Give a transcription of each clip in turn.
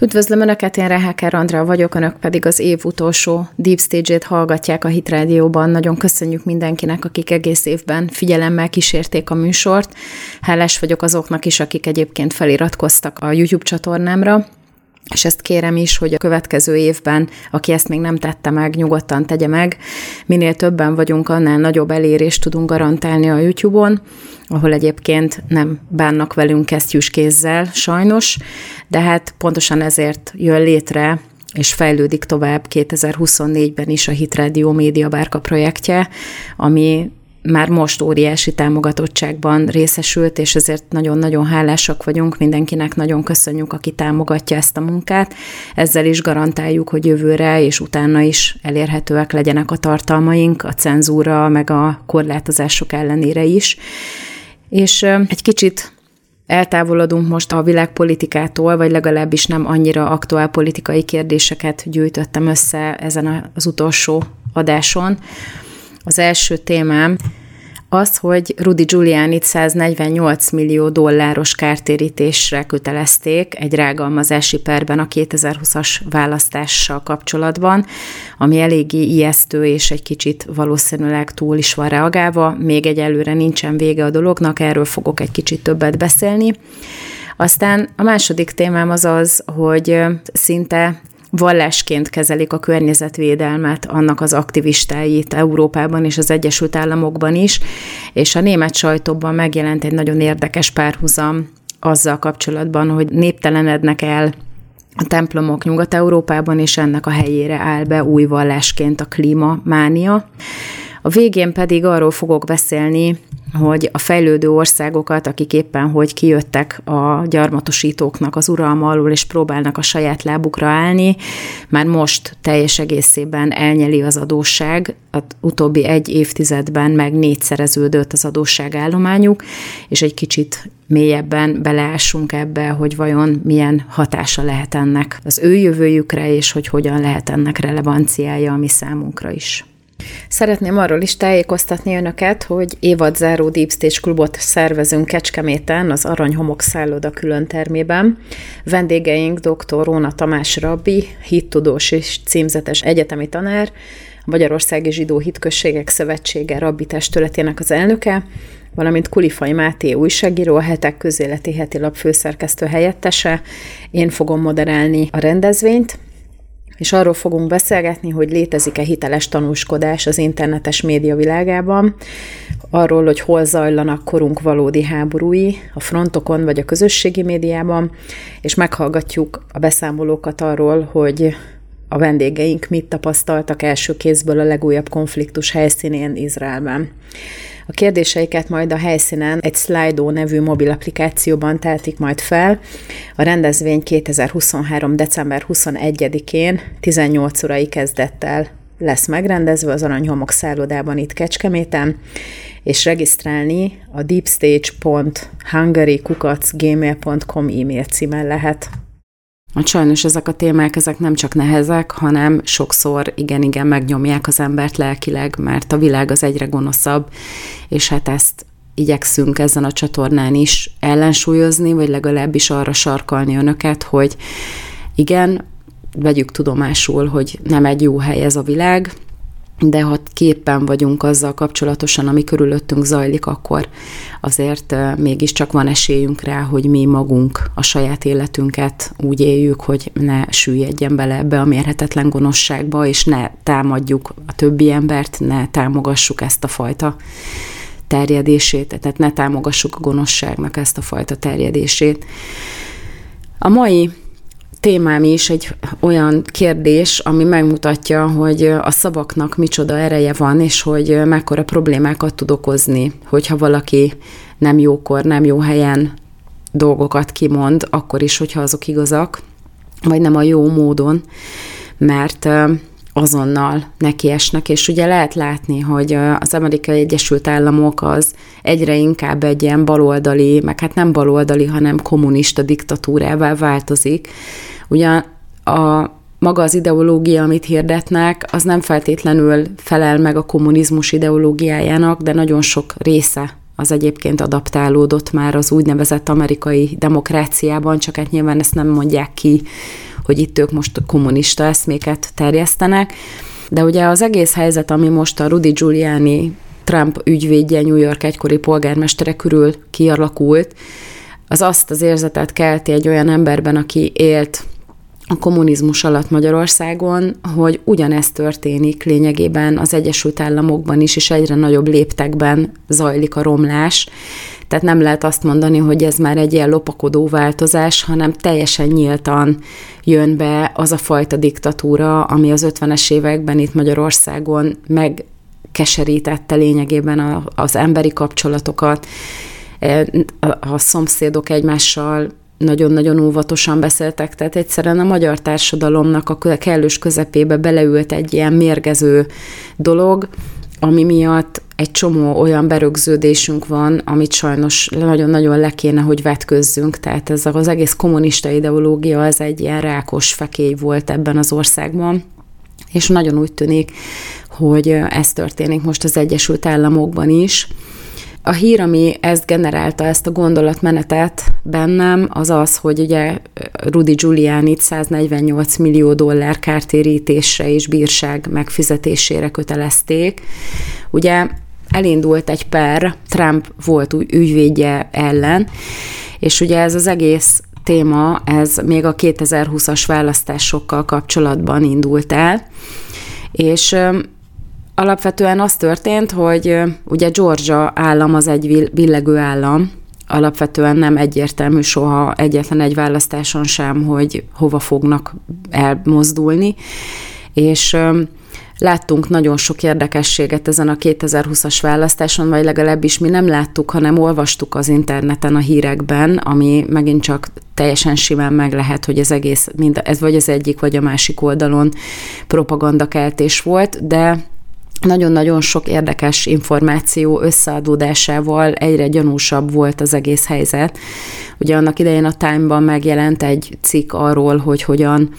Üdvözlöm Önöket, én Reháker Andrea vagyok, Önök pedig az év utolsó Deep Stage-ét hallgatják a Hit Radio-ban. Nagyon köszönjük mindenkinek, akik egész évben figyelemmel kísérték a műsort. Hálás vagyok azoknak is, akik egyébként feliratkoztak a YouTube csatornámra és ezt kérem is, hogy a következő évben, aki ezt még nem tette meg, nyugodtan tegye meg. Minél többen vagyunk, annál nagyobb elérést tudunk garantálni a YouTube-on, ahol egyébként nem bánnak velünk kesztyűs kézzel, sajnos, de hát pontosan ezért jön létre és fejlődik tovább 2024-ben is a Hit Radio Média Bárka projektje, ami már most óriási támogatottságban részesült, és ezért nagyon-nagyon hálásak vagyunk, mindenkinek nagyon köszönjük, aki támogatja ezt a munkát. Ezzel is garantáljuk, hogy jövőre és utána is elérhetőek legyenek a tartalmaink, a cenzúra, meg a korlátozások ellenére is. És egy kicsit eltávolodunk most a világpolitikától, vagy legalábbis nem annyira aktuál politikai kérdéseket gyűjtöttem össze ezen az utolsó adáson. Az első témám az, hogy Rudy Giuliani 148 millió dolláros kártérítésre kötelezték egy rágalmazási perben a 2020-as választással kapcsolatban, ami eléggé ijesztő és egy kicsit valószínűleg túl is van reagálva. Még egyelőre nincsen vége a dolognak, erről fogok egy kicsit többet beszélni. Aztán a második témám az az, hogy szinte vallásként kezelik a környezetvédelmet, annak az aktivistáit Európában és az Egyesült Államokban is, és a német sajtóban megjelent egy nagyon érdekes párhuzam azzal kapcsolatban, hogy néptelenednek el a templomok Nyugat-Európában, és ennek a helyére áll be új vallásként a klímamánia. A végén pedig arról fogok beszélni, hogy a fejlődő országokat, akik éppen hogy kijöttek a gyarmatosítóknak az uralma alól, és próbálnak a saját lábukra állni, már most teljes egészében elnyeli az adósság, az utóbbi egy évtizedben meg négyszereződött az adósságállományuk, és egy kicsit mélyebben beleássunk ebbe, hogy vajon milyen hatása lehet ennek az ő jövőjükre, és hogy hogyan lehet ennek relevanciája a mi számunkra is. Szeretném arról is tájékoztatni önöket, hogy évadzáró Deep Stage klubot szervezünk Kecskeméten, az Aranyhomok szálloda külön termében. Vendégeink dr. Róna Tamás Rabbi, hittudós és címzetes egyetemi tanár, a Magyarországi Zsidó Hitközségek Szövetsége Rabbi testületének az elnöke, valamint Kulifai Máté újságíró, a hetek közéleti heti lap főszerkesztő helyettese. Én fogom moderálni a rendezvényt, és arról fogunk beszélgetni, hogy létezik-e hiteles tanúskodás az internetes média világában, arról, hogy hol zajlanak korunk valódi háborúi, a frontokon vagy a közösségi médiában, és meghallgatjuk a beszámolókat arról, hogy a vendégeink mit tapasztaltak első kézből a legújabb konfliktus helyszínén Izraelben. A kérdéseiket majd a helyszínen egy Slido nevű mobil applikációban teltik majd fel. A rendezvény 2023. december 21-én 18 órai kezdettel lesz megrendezve az Aranyhomok szállodában itt Kecskeméten, és regisztrálni a deepstage.hungary.gmail.com e-mail címen lehet. Hát sajnos ezek a témák, ezek nem csak nehezek, hanem sokszor igen-igen megnyomják az embert lelkileg, mert a világ az egyre gonoszabb, és hát ezt igyekszünk ezen a csatornán is ellensúlyozni, vagy legalábbis arra sarkalni önöket, hogy igen, vegyük tudomásul, hogy nem egy jó hely ez a világ, de ha képen vagyunk azzal kapcsolatosan, ami körülöttünk zajlik, akkor azért mégiscsak van esélyünk rá, hogy mi magunk a saját életünket úgy éljük, hogy ne süllyedjen bele ebbe a mérhetetlen gonoszságba, és ne támadjuk a többi embert, ne támogassuk ezt a fajta terjedését, tehát ne támogassuk a gonoszságnak ezt a fajta terjedését. A mai témám is egy olyan kérdés, ami megmutatja, hogy a szavaknak micsoda ereje van, és hogy mekkora problémákat tud okozni, hogyha valaki nem jókor, nem jó helyen dolgokat kimond, akkor is, hogyha azok igazak, vagy nem a jó módon, mert azonnal nekiesnek, és ugye lehet látni, hogy az Amerikai Egyesült Államok az egyre inkább egy ilyen baloldali, meg hát nem baloldali, hanem kommunista diktatúrává változik. Ugyan a maga az ideológia, amit hirdetnek, az nem feltétlenül felel meg a kommunizmus ideológiájának, de nagyon sok része az egyébként adaptálódott már az úgynevezett amerikai demokráciában, csak hát nyilván ezt nem mondják ki, hogy itt ők most kommunista eszméket terjesztenek. De ugye az egész helyzet, ami most a Rudy Giuliani Trump ügyvédje, New York egykori polgármestere körül kialakult, az azt az érzetet kelti egy olyan emberben, aki élt a kommunizmus alatt Magyarországon, hogy ugyanezt történik lényegében az Egyesült Államokban is, és egyre nagyobb léptekben zajlik a romlás. Tehát nem lehet azt mondani, hogy ez már egy ilyen lopakodó változás, hanem teljesen nyíltan jön be az a fajta diktatúra, ami az 50-es években itt Magyarországon megkeserítette lényegében az emberi kapcsolatokat, e, a szomszédok egymással nagyon-nagyon óvatosan beszéltek, tehát egyszerűen a magyar társadalomnak a kellős közepébe beleült egy ilyen mérgező dolog, ami miatt egy csomó olyan berögződésünk van, amit sajnos nagyon-nagyon le kéne, hogy vetközzünk. Tehát ez az egész kommunista ideológia, az egy ilyen rákos fekély volt ebben az országban. És nagyon úgy tűnik, hogy ez történik most az Egyesült Államokban is. A hír, ami ezt generálta, ezt a gondolatmenetet bennem, az az, hogy ugye Rudy giuliani 148 millió dollár kártérítésre és bírság megfizetésére kötelezték. Ugye elindult egy per Trump volt ügyvédje ellen, és ugye ez az egész téma, ez még a 2020-as választásokkal kapcsolatban indult el, és alapvetően az történt, hogy ugye Georgia állam az egy billegő állam, alapvetően nem egyértelmű soha egyetlen egy választáson sem, hogy hova fognak elmozdulni, és Láttunk nagyon sok érdekességet ezen a 2020-as választáson, vagy legalábbis mi nem láttuk, hanem olvastuk az interneten a hírekben, ami megint csak teljesen simán meg lehet, hogy ez egész, mind, ez vagy az egyik, vagy a másik oldalon propagandakeltés volt, de nagyon-nagyon sok érdekes információ összeadódásával egyre gyanúsabb volt az egész helyzet. Ugye annak idején a Time-ban megjelent egy cikk arról, hogy hogyan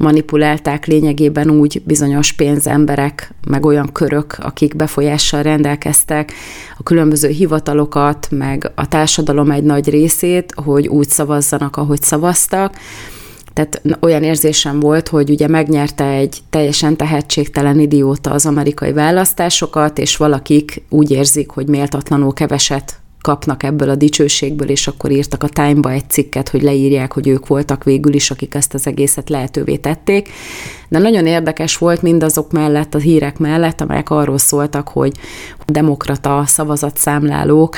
manipulálták lényegében úgy bizonyos pénzemberek, meg olyan körök, akik befolyással rendelkeztek a különböző hivatalokat, meg a társadalom egy nagy részét, hogy úgy szavazzanak, ahogy szavaztak, tehát olyan érzésem volt, hogy ugye megnyerte egy teljesen tehetségtelen idióta az amerikai választásokat, és valakik úgy érzik, hogy méltatlanul keveset kapnak ebből a dicsőségből, és akkor írtak a Time-ba egy cikket, hogy leírják, hogy ők voltak végül is, akik ezt az egészet lehetővé tették. De nagyon érdekes volt mindazok mellett, a hírek mellett, amelyek arról szóltak, hogy demokrata szavazatszámlálók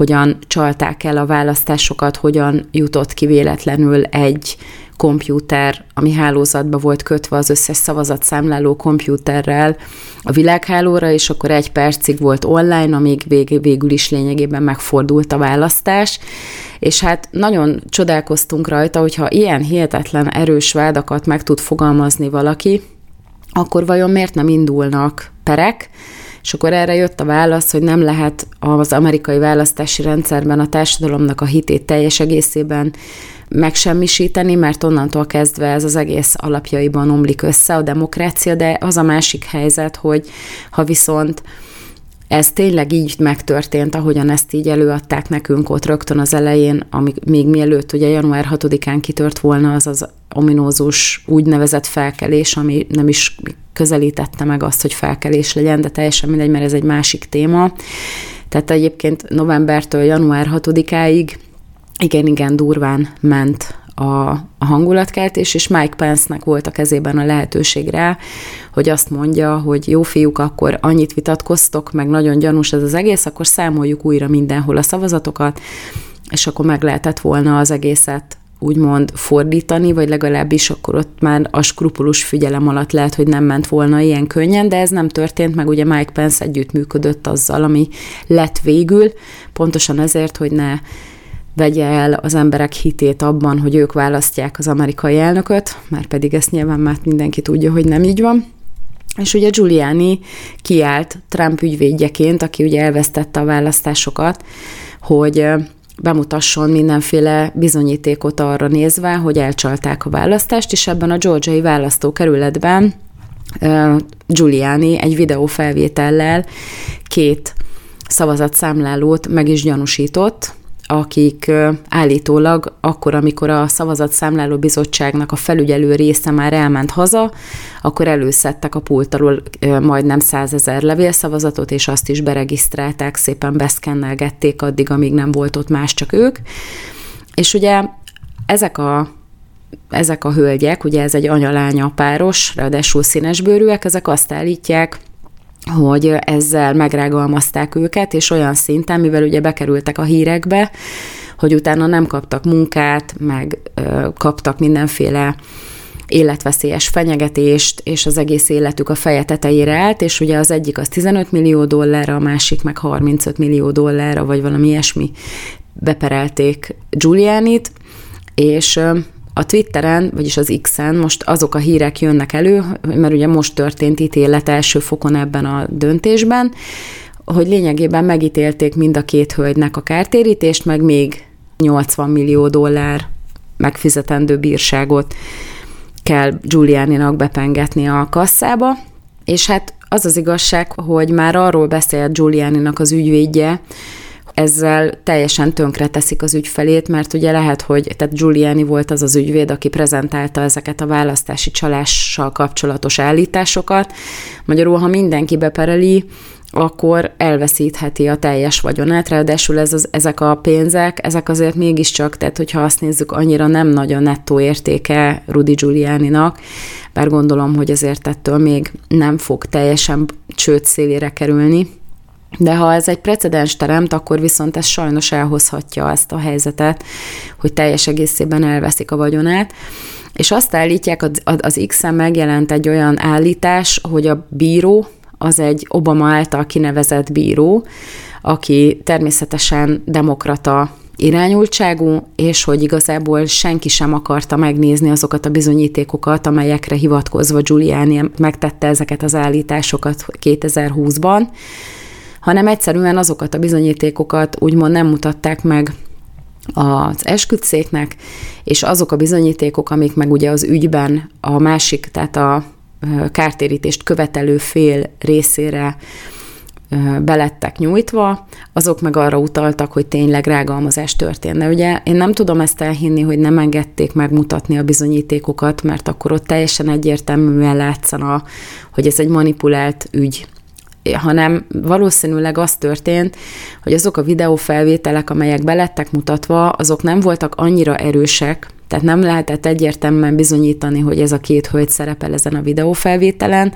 hogyan csalták el a választásokat, hogyan jutott ki véletlenül egy kompjúter, ami hálózatba volt kötve az összes szavazatszámláló kompjúterrel a világhálóra, és akkor egy percig volt online, amíg vég, végül is lényegében megfordult a választás. És hát nagyon csodálkoztunk rajta, hogyha ilyen hihetetlen erős vádakat meg tud fogalmazni valaki, akkor vajon miért nem indulnak perek, és akkor erre jött a válasz, hogy nem lehet az amerikai választási rendszerben a társadalomnak a hitét teljes egészében megsemmisíteni, mert onnantól kezdve ez az egész alapjaiban omlik össze a demokrácia, de az a másik helyzet, hogy ha viszont ez tényleg így megtörtént, ahogyan ezt így előadták nekünk ott rögtön az elején, amíg, még mielőtt ugye január 6-án kitört volna az az ominózus úgynevezett felkelés, ami nem is közelítette meg azt, hogy felkelés legyen, de teljesen mindegy, mert ez egy másik téma. Tehát egyébként novembertől január 6-áig igen, igen, durván ment a, a hangulatkeltés, és Mike Pence-nek volt a kezében a lehetőség rá, hogy azt mondja, hogy jó fiúk, akkor annyit vitatkoztok, meg nagyon gyanús ez az egész, akkor számoljuk újra mindenhol a szavazatokat, és akkor meg lehetett volna az egészet úgymond fordítani, vagy legalábbis akkor ott már a skrupulus figyelem alatt lehet, hogy nem ment volna ilyen könnyen, de ez nem történt, meg ugye Mike Pence együttműködött azzal, ami lett végül, pontosan ezért, hogy ne vegye el az emberek hitét abban, hogy ők választják az amerikai elnököt, már pedig ezt nyilván már mindenki tudja, hogy nem így van. És ugye Giuliani kiállt Trump ügyvédjeként, aki ugye elvesztette a választásokat, hogy bemutasson mindenféle bizonyítékot arra nézve, hogy elcsalták a választást, és ebben a georgiai választókerületben Giuliani egy videófelvétellel két szavazatszámlálót meg is gyanúsított, akik állítólag akkor, amikor a szavazatszámláló bizottságnak a felügyelő része már elment haza, akkor előszedtek a pultalól majdnem százezer levélszavazatot, és azt is beregisztrálták, szépen beszkennelgették addig, amíg nem volt ott más, csak ők. És ugye ezek a ezek a hölgyek, ugye ez egy anya-lánya páros, ráadásul színesbőrűek, ezek azt állítják, hogy ezzel megrágalmazták őket, és olyan szinten, mivel ugye bekerültek a hírekbe, hogy utána nem kaptak munkát, meg ö, kaptak mindenféle életveszélyes fenyegetést, és az egész életük a feje tetejére állt, és ugye az egyik az 15 millió dollárra, a másik meg 35 millió dollárra, vagy valami ilyesmi beperelték Giulianit, és a Twitteren, vagyis az X-en most azok a hírek jönnek elő, mert ugye most történt ítélet első fokon ebben a döntésben, hogy lényegében megítélték mind a két hölgynek a kártérítést, meg még 80 millió dollár megfizetendő bírságot kell Giulianinak bepengetni a kasszába, és hát az az igazság, hogy már arról beszélt Giulianinak az ügyvédje, ezzel teljesen tönkre teszik az ügyfelét, mert ugye lehet, hogy tehát Giuliani volt az az ügyvéd, aki prezentálta ezeket a választási csalással kapcsolatos állításokat. Magyarul, ha mindenki bepereli, akkor elveszítheti a teljes vagyonát, ráadásul ez az, ezek a pénzek, ezek azért mégiscsak, tehát hogyha azt nézzük, annyira nem nagy a nettó értéke Rudi Giulianinak, bár gondolom, hogy ezért ettől még nem fog teljesen csőd szélére kerülni, de ha ez egy precedens teremt, akkor viszont ez sajnos elhozhatja ezt a helyzetet, hogy teljes egészében elveszik a vagyonát. És azt állítják, az X-en megjelent egy olyan állítás, hogy a bíró az egy Obama által kinevezett bíró, aki természetesen demokrata irányultságú, és hogy igazából senki sem akarta megnézni azokat a bizonyítékokat, amelyekre hivatkozva Giuliani megtette ezeket az állításokat 2020-ban, hanem egyszerűen azokat a bizonyítékokat úgymond nem mutatták meg az esküdszéknek, és azok a bizonyítékok, amik meg ugye az ügyben a másik, tehát a kártérítést követelő fél részére belettek nyújtva, azok meg arra utaltak, hogy tényleg rágalmazás történt. De ugye én nem tudom ezt elhinni, hogy nem engedték megmutatni a bizonyítékokat, mert akkor ott teljesen egyértelműen látszana, hogy ez egy manipulált ügy hanem valószínűleg az történt, hogy azok a videófelvételek, amelyek belettek mutatva, azok nem voltak annyira erősek, tehát nem lehetett egyértelműen bizonyítani, hogy ez a két hölgy szerepel ezen a videófelvételen,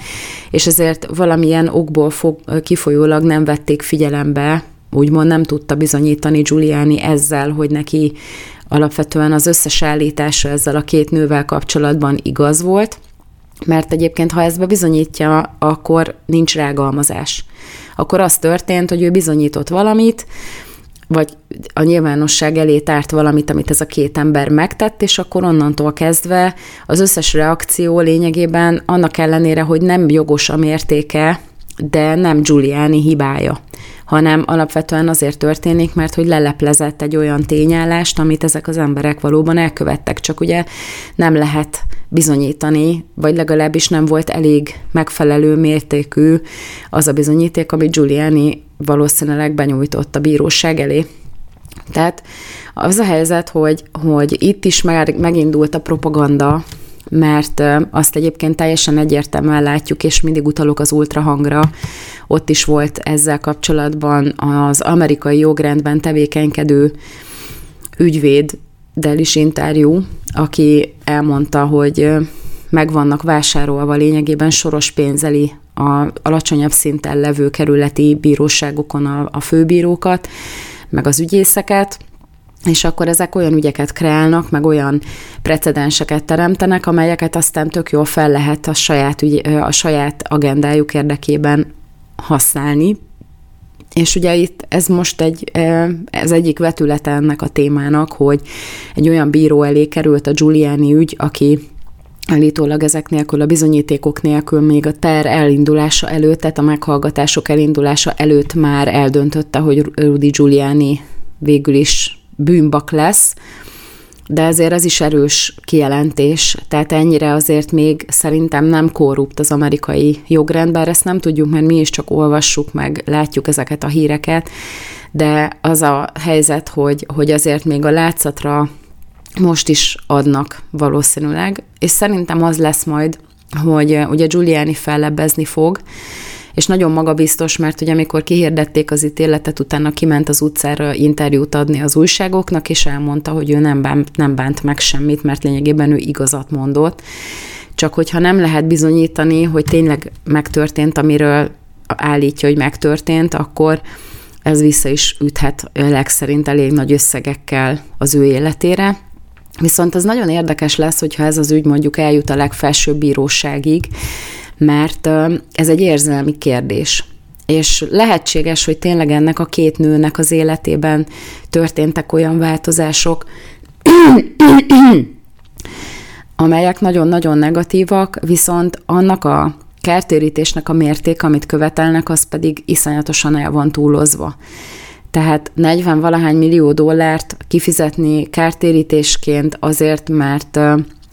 és ezért valamilyen okból fog, kifolyólag nem vették figyelembe, úgymond nem tudta bizonyítani Giuliani ezzel, hogy neki alapvetően az összes állítása ezzel a két nővel kapcsolatban igaz volt, mert egyébként, ha ezt bebizonyítja, akkor nincs rágalmazás. Akkor az történt, hogy ő bizonyított valamit, vagy a nyilvánosság elé tárt valamit, amit ez a két ember megtett, és akkor onnantól kezdve az összes reakció lényegében annak ellenére, hogy nem jogos a mértéke, de nem Giuliani hibája, hanem alapvetően azért történik, mert hogy leleplezett egy olyan tényállást, amit ezek az emberek valóban elkövettek, csak ugye nem lehet bizonyítani, vagy legalábbis nem volt elég megfelelő mértékű az a bizonyíték, amit Giuliani valószínűleg benyújtott a bíróság elé. Tehát az a helyzet, hogy, hogy itt is már megindult a propaganda, mert azt egyébként teljesen egyértelműen látjuk, és mindig utalok az ultrahangra, ott is volt ezzel kapcsolatban az amerikai jogrendben tevékenykedő ügyvéd is interjú, aki elmondta, hogy meg vannak vásárolva lényegében soros pénzeli a alacsonyabb szinten levő kerületi bíróságokon a, a főbírókat, meg az ügyészeket, és akkor ezek olyan ügyeket kreálnak, meg olyan precedenseket teremtenek, amelyeket aztán tök jól fel lehet a saját, ügy, a saját agendájuk érdekében használni. És ugye itt ez most egy, ez egyik vetülete ennek a témának, hogy egy olyan bíró elé került a Giuliani ügy, aki állítólag ezek nélkül, a bizonyítékok nélkül még a per elindulása előtt, tehát a meghallgatások elindulása előtt már eldöntötte, hogy Rudy Giuliani végül is bűnbak lesz, de ezért ez is erős kijelentés, tehát ennyire azért még szerintem nem korrupt az amerikai jogrend, bár ezt nem tudjuk, mert mi is csak olvassuk meg, látjuk ezeket a híreket, de az a helyzet, hogy, hogy azért még a látszatra most is adnak valószínűleg, és szerintem az lesz majd, hogy ugye Giuliani fellebbezni fog, és nagyon magabiztos, mert ugye amikor kihirdették az ítéletet, utána kiment az utcára interjút adni az újságoknak, és elmondta, hogy ő nem bánt, nem bánt meg semmit, mert lényegében ő igazat mondott. Csak hogyha nem lehet bizonyítani, hogy tényleg megtörtént, amiről állítja, hogy megtörtént, akkor ez vissza is üthet legszerint elég nagy összegekkel az ő életére. Viszont az nagyon érdekes lesz, hogyha ez az ügy mondjuk eljut a legfelsőbb bíróságig, mert ez egy érzelmi kérdés. És lehetséges, hogy tényleg ennek a két nőnek az életében történtek olyan változások, amelyek nagyon-nagyon negatívak, viszont annak a kártérítésnek a mérték, amit követelnek, az pedig iszonyatosan el van túlozva. Tehát 40 valahány millió dollárt kifizetni kártérítésként azért, mert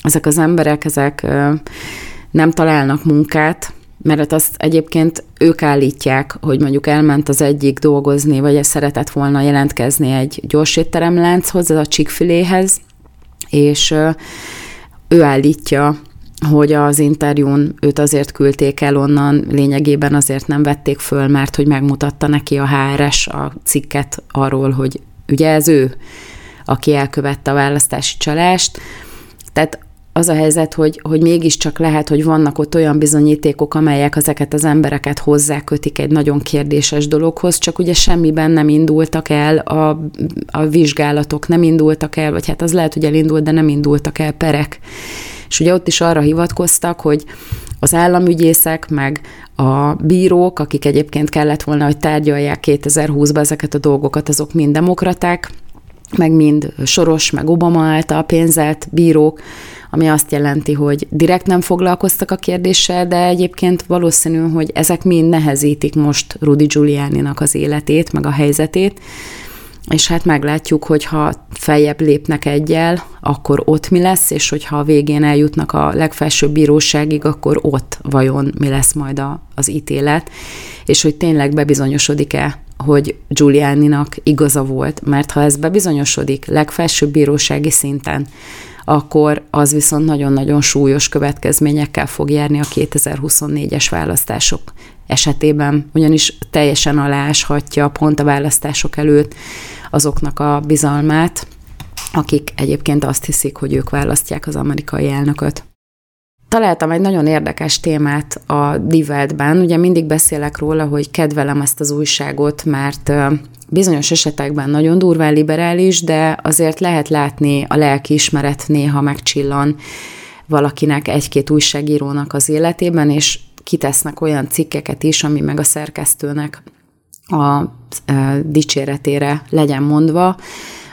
ezek az emberek, ezek nem találnak munkát, mert azt egyébként ők állítják, hogy mondjuk elment az egyik dolgozni, vagy szeretett volna jelentkezni egy gyorsétteremlánchoz, a Chick-fil-éhez, és ő állítja, hogy az interjún őt azért küldték el onnan, lényegében azért nem vették föl, mert hogy megmutatta neki a HRS a cikket arról, hogy ugye ez ő, aki elkövette a választási csalást. Tehát az a helyzet, hogy, hogy mégiscsak lehet, hogy vannak ott olyan bizonyítékok, amelyek ezeket az embereket hozzákötik egy nagyon kérdéses dologhoz, csak ugye semmiben nem indultak el, a, a vizsgálatok nem indultak el, vagy hát az lehet, hogy elindult, de nem indultak el perek. És ugye ott is arra hivatkoztak, hogy az államügyészek, meg a bírók, akik egyébként kellett volna, hogy tárgyalják 2020-ban ezeket a dolgokat, azok mind demokraták, meg mind Soros, meg Obama által pénzelt bírók, ami azt jelenti, hogy direkt nem foglalkoztak a kérdéssel, de egyébként valószínű, hogy ezek mind nehezítik most Rudy Giuliani-nak az életét, meg a helyzetét, és hát meglátjuk, hogy ha feljebb lépnek egyel, akkor ott mi lesz, és hogyha a végén eljutnak a legfelsőbb bíróságig, akkor ott vajon mi lesz majd a, az ítélet, és hogy tényleg bebizonyosodik-e, hogy Giuliani-nak igaza volt, mert ha ez bebizonyosodik legfelsőbb bírósági szinten, akkor az viszont nagyon-nagyon súlyos következményekkel fog járni a 2024-es választások esetében, ugyanis teljesen aláshatja pont a választások előtt azoknak a bizalmát, akik egyébként azt hiszik, hogy ők választják az amerikai elnököt. Találtam egy nagyon érdekes témát a Diveltben. Ugye mindig beszélek róla, hogy kedvelem ezt az újságot, mert bizonyos esetekben nagyon durván liberális, de azért lehet látni a lelkiismeret néha megcsillan valakinek, egy-két újságírónak az életében, és kitesznek olyan cikkeket is, ami meg a szerkesztőnek a dicséretére legyen mondva,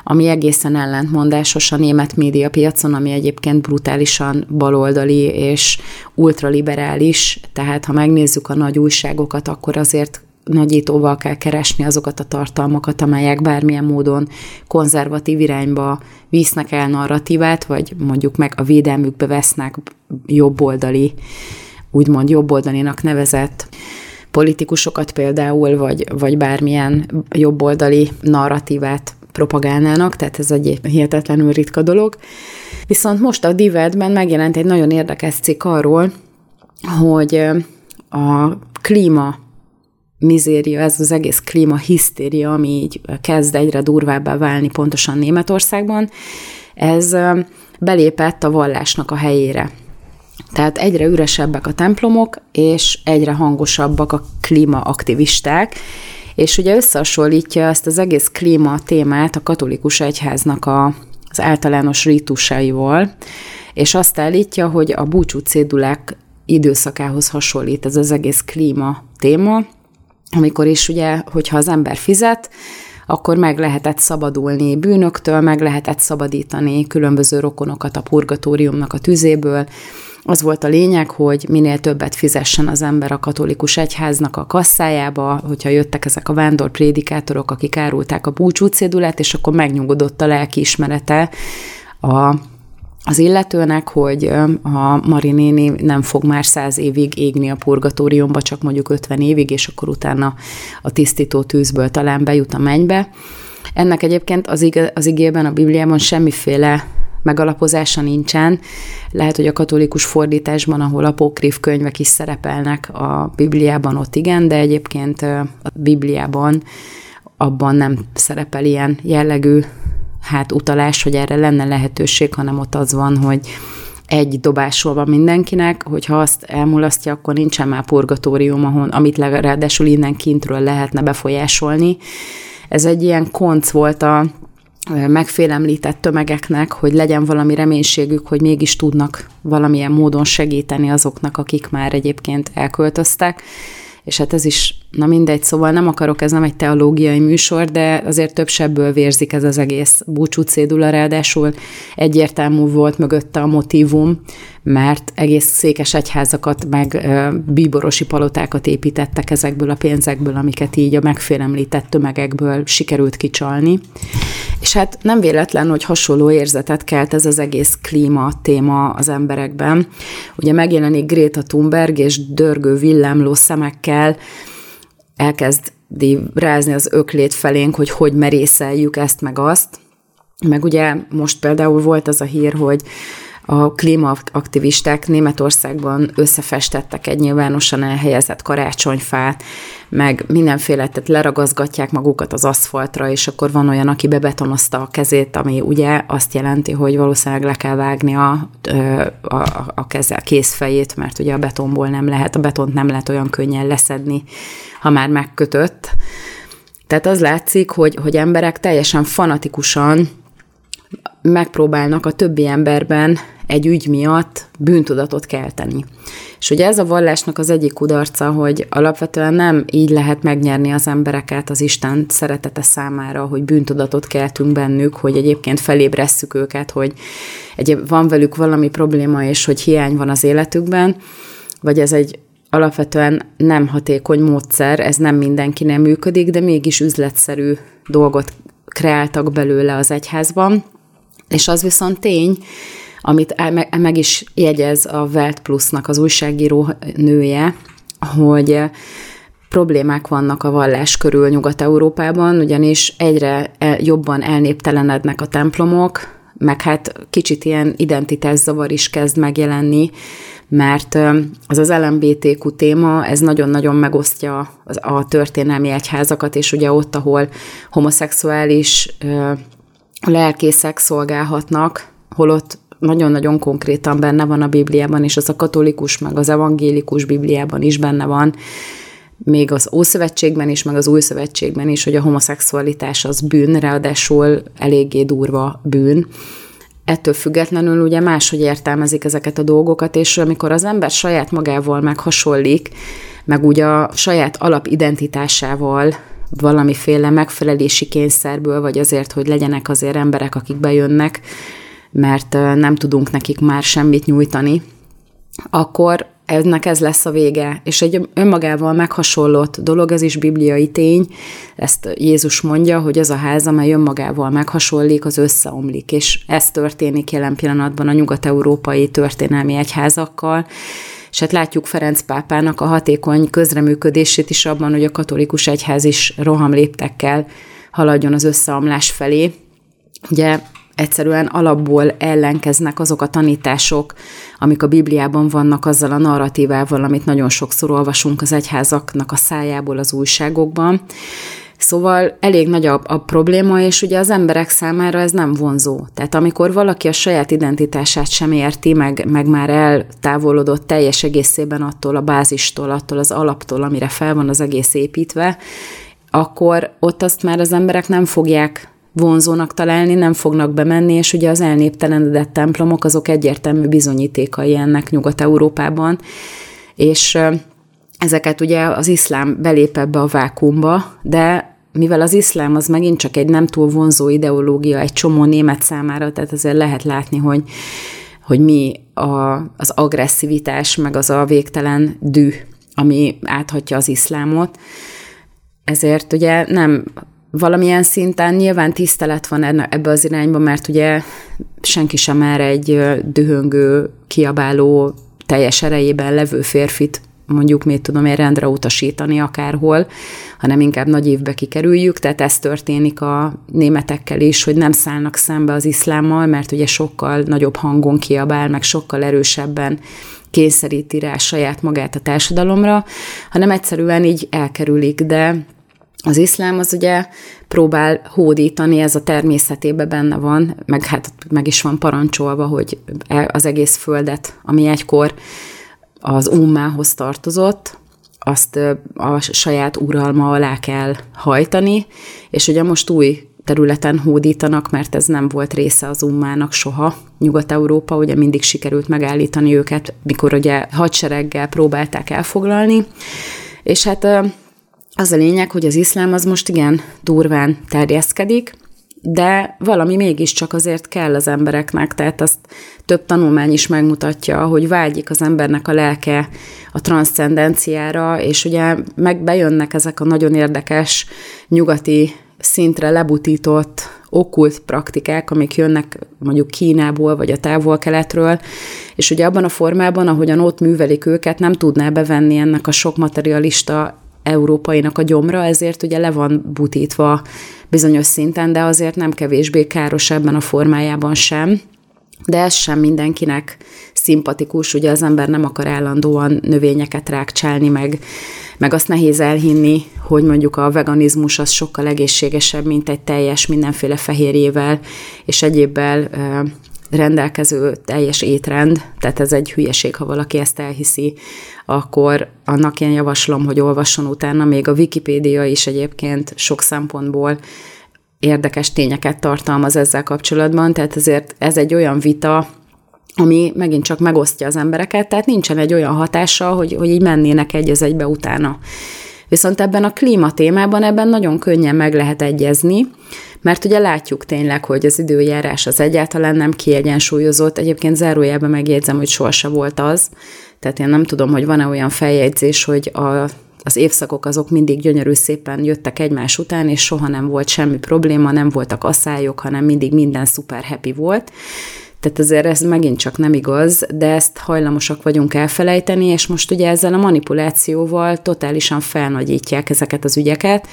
ami egészen ellentmondásos a német médiapiacon, ami egyébként brutálisan baloldali és ultraliberális, tehát ha megnézzük a nagy újságokat, akkor azért nagyítóval kell keresni azokat a tartalmakat, amelyek bármilyen módon konzervatív irányba visznek el narratívát, vagy mondjuk meg a védelmükbe vesznek jobboldali, úgymond jobboldalinak nevezett politikusokat például, vagy, vagy bármilyen jobboldali narratívát propagálnának, tehát ez egy hihetetlenül ritka dolog. Viszont most a Divedben megjelent egy nagyon érdekes cikk arról, hogy a klíma mizéria, ez az egész klíma hisztéria, ami így kezd egyre durvábbá válni pontosan Németországban, ez belépett a vallásnak a helyére. Tehát egyre üresebbek a templomok, és egyre hangosabbak a klímaaktivisták, és ugye összehasonlítja ezt az egész klíma témát a katolikus egyháznak a, az általános rítusaival, és azt állítja, hogy a búcsú cédulák időszakához hasonlít ez az egész klíma téma, amikor is ugye, hogyha az ember fizet, akkor meg lehetett szabadulni bűnöktől, meg lehetett szabadítani különböző rokonokat a purgatóriumnak a tüzéből. Az volt a lényeg, hogy minél többet fizessen az ember a katolikus egyháznak a kasszájába, hogyha jöttek ezek a vándor prédikátorok, akik árulták a búcsúcédulát, és akkor megnyugodott a lelkiismerete a az illetőnek, hogy a Marinéni nem fog már száz évig égni a purgatóriumba, csak mondjuk 50 évig, és akkor utána a tisztító tűzből talán bejut a mennybe. Ennek egyébként az, ig- az igében, a Bibliában semmiféle megalapozása nincsen. Lehet, hogy a katolikus fordításban, ahol apokrif könyvek is szerepelnek a Bibliában, ott igen, de egyébként a Bibliában abban nem szerepel ilyen jellegű hát utalás, hogy erre lenne lehetőség, hanem ott az van, hogy egy dobásról van mindenkinek, hogyha azt elmulasztja, akkor nincsen már purgatórium, ahol, amit ráadásul innen kintről lehetne befolyásolni. Ez egy ilyen konc volt a megfélemlített tömegeknek, hogy legyen valami reménységük, hogy mégis tudnak valamilyen módon segíteni azoknak, akik már egyébként elköltöztek és hát ez is, na mindegy, szóval nem akarok, ez nem egy teológiai műsor, de azért több sebből vérzik ez az egész búcsú cédula, ráadásul egyértelmű volt mögötte a motivum, mert egész székes egyházakat, meg bíborosi palotákat építettek ezekből a pénzekből, amiket így a megfélemlített tömegekből sikerült kicsalni. És hát nem véletlen, hogy hasonló érzetet kelt ez az egész klíma téma az emberekben. Ugye megjelenik Greta Thunberg, és dörgő villámló szemekkel elkezd rázni az öklét felénk, hogy hogy merészeljük ezt meg azt. Meg ugye most például volt az a hír, hogy a klímaaktivisták Németországban összefestettek egy nyilvánosan elhelyezett karácsonyfát, meg mindenféle, tehát leragazgatják magukat az aszfaltra, és akkor van olyan, aki bebetonozta a kezét, ami ugye azt jelenti, hogy valószínűleg le kell vágni a, a, a kezel kézfejét, mert ugye a betonból nem lehet, a betont nem lehet olyan könnyen leszedni, ha már megkötött. Tehát az látszik, hogy, hogy emberek teljesen fanatikusan megpróbálnak a többi emberben egy ügy miatt bűntudatot kelteni. És ugye ez a vallásnak az egyik kudarca, hogy alapvetően nem így lehet megnyerni az embereket az Isten szeretete számára, hogy bűntudatot keltünk bennük, hogy egyébként felébresszük őket, hogy egy, van velük valami probléma, és hogy hiány van az életükben, vagy ez egy alapvetően nem hatékony módszer, ez nem mindenkinek működik, de mégis üzletszerű dolgot kreáltak belőle az egyházban, és az viszont tény, amit meg is jegyez a Welt Plusnak az újságíró nője, hogy problémák vannak a vallás körül Nyugat-Európában, ugyanis egyre jobban elnéptelenednek a templomok, meg hát kicsit ilyen identitászavar is kezd megjelenni, mert az az LMBTQ téma, ez nagyon-nagyon megosztja a történelmi egyházakat, és ugye ott, ahol homoszexuális lelkészek szolgálhatnak, holott nagyon-nagyon konkrétan benne van a Bibliában, és az a katolikus, meg az evangélikus Bibliában is benne van, még az Ószövetségben is, meg az Új Szövetségben is, hogy a homoszexualitás az bűn, ráadásul eléggé durva bűn. Ettől függetlenül ugye máshogy értelmezik ezeket a dolgokat, és amikor az ember saját magával meghasonlik, meg ugye a saját alapidentitásával valamiféle megfelelési kényszerből, vagy azért, hogy legyenek azért emberek, akik bejönnek, mert nem tudunk nekik már semmit nyújtani, akkor ennek ez lesz a vége. És egy önmagával meghasonlott dolog, ez is bibliai tény, ezt Jézus mondja, hogy az a ház, amely önmagával meghasonlik, az összeomlik, és ez történik jelen pillanatban a nyugat-európai történelmi egyházakkal, és hát látjuk Ferenc pápának a hatékony közreműködését is abban, hogy a katolikus egyház is rohamléptekkel haladjon az összeomlás felé. Ugye egyszerűen alapból ellenkeznek azok a tanítások, amik a Bibliában vannak azzal a narratívával, amit nagyon sokszor olvasunk az egyházaknak a szájából az újságokban. Szóval elég nagy a, a probléma, és ugye az emberek számára ez nem vonzó. Tehát amikor valaki a saját identitását sem érti, meg, meg már eltávolodott teljes egészében attól a bázistól, attól az alaptól, amire fel van az egész építve, akkor ott azt már az emberek nem fogják vonzónak találni, nem fognak bemenni, és ugye az elnéptelenedett templomok azok egyértelmű bizonyítékai ennek Nyugat-Európában, és ezeket ugye az iszlám belép ebbe a vákumba, de mivel az iszlám az megint csak egy nem túl vonzó ideológia egy csomó német számára, tehát ezért lehet látni, hogy, hogy mi a, az agresszivitás, meg az a végtelen dű, ami áthatja az iszlámot. Ezért ugye nem valamilyen szinten nyilván tisztelet van ebbe az irányba, mert ugye senki sem mer egy dühöngő, kiabáló, teljes erejében levő férfit mondjuk, mit tudom én, rendre utasítani akárhol, hanem inkább nagy évbe kikerüljük, tehát ez történik a németekkel is, hogy nem szállnak szembe az iszlámmal, mert ugye sokkal nagyobb hangon kiabál, meg sokkal erősebben kényszeríti rá saját magát a társadalomra, hanem egyszerűen így elkerülik, de az iszlám az ugye próbál hódítani, ez a természetébe benne van, meg hát meg is van parancsolva, hogy e, az egész földet, ami egykor az ummához tartozott, azt a saját uralma alá kell hajtani, és ugye most új területen hódítanak, mert ez nem volt része az ummának soha. Nyugat-Európa ugye mindig sikerült megállítani őket, mikor ugye hadsereggel próbálták elfoglalni, és hát az a lényeg, hogy az iszlám az most igen durván terjeszkedik, de valami mégiscsak azért kell az embereknek, tehát azt több tanulmány is megmutatja, hogy vágyik az embernek a lelke a transzcendenciára, és ugye megbejönnek ezek a nagyon érdekes nyugati szintre lebutított okkult praktikák, amik jönnek mondjuk Kínából, vagy a távol-keletről, és ugye abban a formában, ahogyan ott művelik őket, nem tudná bevenni ennek a sok materialista európainak a gyomra, ezért ugye le van butítva bizonyos szinten, de azért nem kevésbé káros ebben a formájában sem. De ez sem mindenkinek szimpatikus, ugye az ember nem akar állandóan növényeket rákcsálni, meg, meg azt nehéz elhinni, hogy mondjuk a veganizmus az sokkal egészségesebb, mint egy teljes mindenféle fehérjével és egyébbel rendelkező teljes étrend, tehát ez egy hülyeség, ha valaki ezt elhiszi, akkor annak én javaslom, hogy olvasson utána, még a Wikipédia is egyébként sok szempontból érdekes tényeket tartalmaz ezzel kapcsolatban, tehát ezért ez egy olyan vita, ami megint csak megosztja az embereket, tehát nincsen egy olyan hatása, hogy, hogy így mennének egy az egybe utána. Viszont ebben a klíma témában ebben nagyon könnyen meg lehet egyezni, mert ugye látjuk tényleg, hogy az időjárás az egyáltalán nem kiegyensúlyozott. Egyébként zárójában megjegyzem, hogy sohasem volt az. Tehát én nem tudom, hogy van-e olyan feljegyzés, hogy a, az évszakok azok mindig gyönyörű szépen jöttek egymás után, és soha nem volt semmi probléma, nem voltak asszályok, hanem mindig minden szuper happy volt. Tehát azért ez megint csak nem igaz, de ezt hajlamosak vagyunk elfelejteni, és most ugye ezzel a manipulációval totálisan felnagyítják ezeket az ügyeket,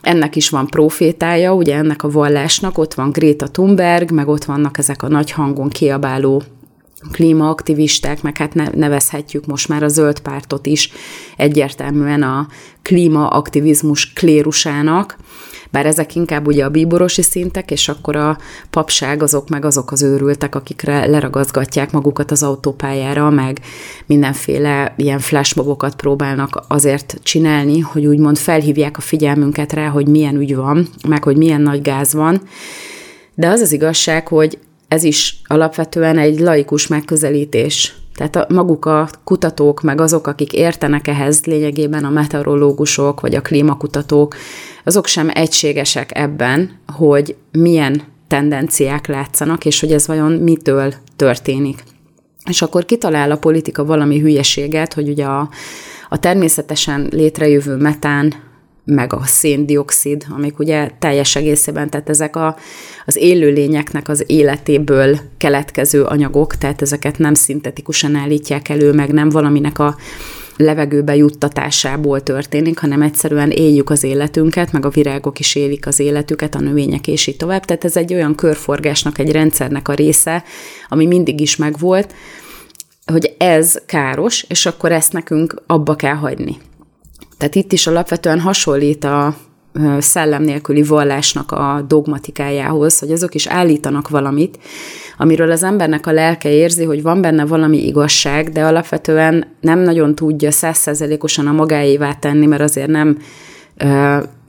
ennek is van profétája, ugye ennek a vallásnak, ott van Greta Thunberg, meg ott vannak ezek a nagy hangon kiabáló klímaaktivisták, meg hát nevezhetjük most már a zöld pártot is egyértelműen a klímaaktivizmus klérusának, bár ezek inkább ugye a bíborosi szintek, és akkor a papság azok meg azok az őrültek, akikre leragazgatják magukat az autópályára, meg mindenféle ilyen flashmobokat próbálnak azért csinálni, hogy úgymond felhívják a figyelmünket rá, hogy milyen ügy van, meg hogy milyen nagy gáz van. De az az igazság, hogy ez is alapvetően egy laikus megközelítés. Tehát a, maguk a kutatók, meg azok, akik értenek ehhez, lényegében a meteorológusok, vagy a klímakutatók, azok sem egységesek ebben, hogy milyen tendenciák látszanak, és hogy ez vajon mitől történik. És akkor kitalál a politika valami hülyeséget, hogy ugye a, a természetesen létrejövő metán, meg a széndiokszid, amik ugye teljes egészében, tehát ezek a, az élőlényeknek az életéből keletkező anyagok, tehát ezeket nem szintetikusan állítják elő, meg nem valaminek a levegőbe juttatásából történik, hanem egyszerűen éljük az életünket, meg a virágok is élik az életüket, a növények és így tovább. Tehát ez egy olyan körforgásnak, egy rendszernek a része, ami mindig is megvolt, hogy ez káros, és akkor ezt nekünk abba kell hagyni. Tehát itt is alapvetően hasonlít a szellem nélküli vallásnak a dogmatikájához, hogy azok is állítanak valamit, amiről az embernek a lelke érzi, hogy van benne valami igazság, de alapvetően nem nagyon tudja százszerzelékosan a magáévá tenni, mert azért nem,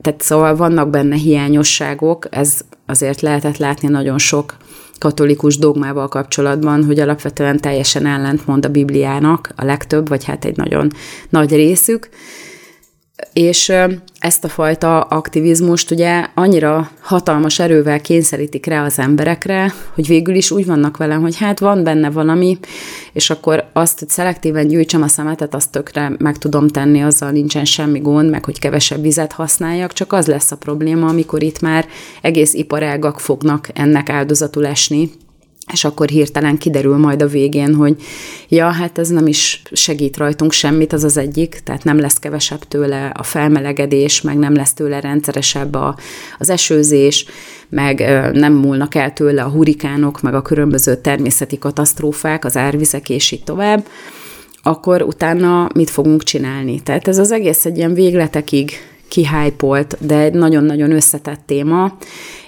tehát szóval vannak benne hiányosságok, ez azért lehetett látni nagyon sok katolikus dogmával kapcsolatban, hogy alapvetően teljesen ellentmond a Bibliának a legtöbb, vagy hát egy nagyon nagy részük, és ezt a fajta aktivizmust ugye annyira hatalmas erővel kényszerítik rá az emberekre, hogy végül is úgy vannak velem, hogy hát van benne valami, és akkor azt, hogy szelektíven gyűjtsem a szemetet, azt tökre meg tudom tenni, azzal nincsen semmi gond, meg hogy kevesebb vizet használjak, csak az lesz a probléma, amikor itt már egész iparágak fognak ennek áldozatul esni, és akkor hirtelen kiderül majd a végén, hogy ja, hát ez nem is segít rajtunk semmit, az az egyik, tehát nem lesz kevesebb tőle a felmelegedés, meg nem lesz tőle rendszeresebb a, az esőzés, meg nem múlnak el tőle a hurikánok, meg a különböző természeti katasztrófák, az árvizek, és így tovább, akkor utána mit fogunk csinálni? Tehát ez az egész egy ilyen végletekig kihájpolt, de egy nagyon-nagyon összetett téma,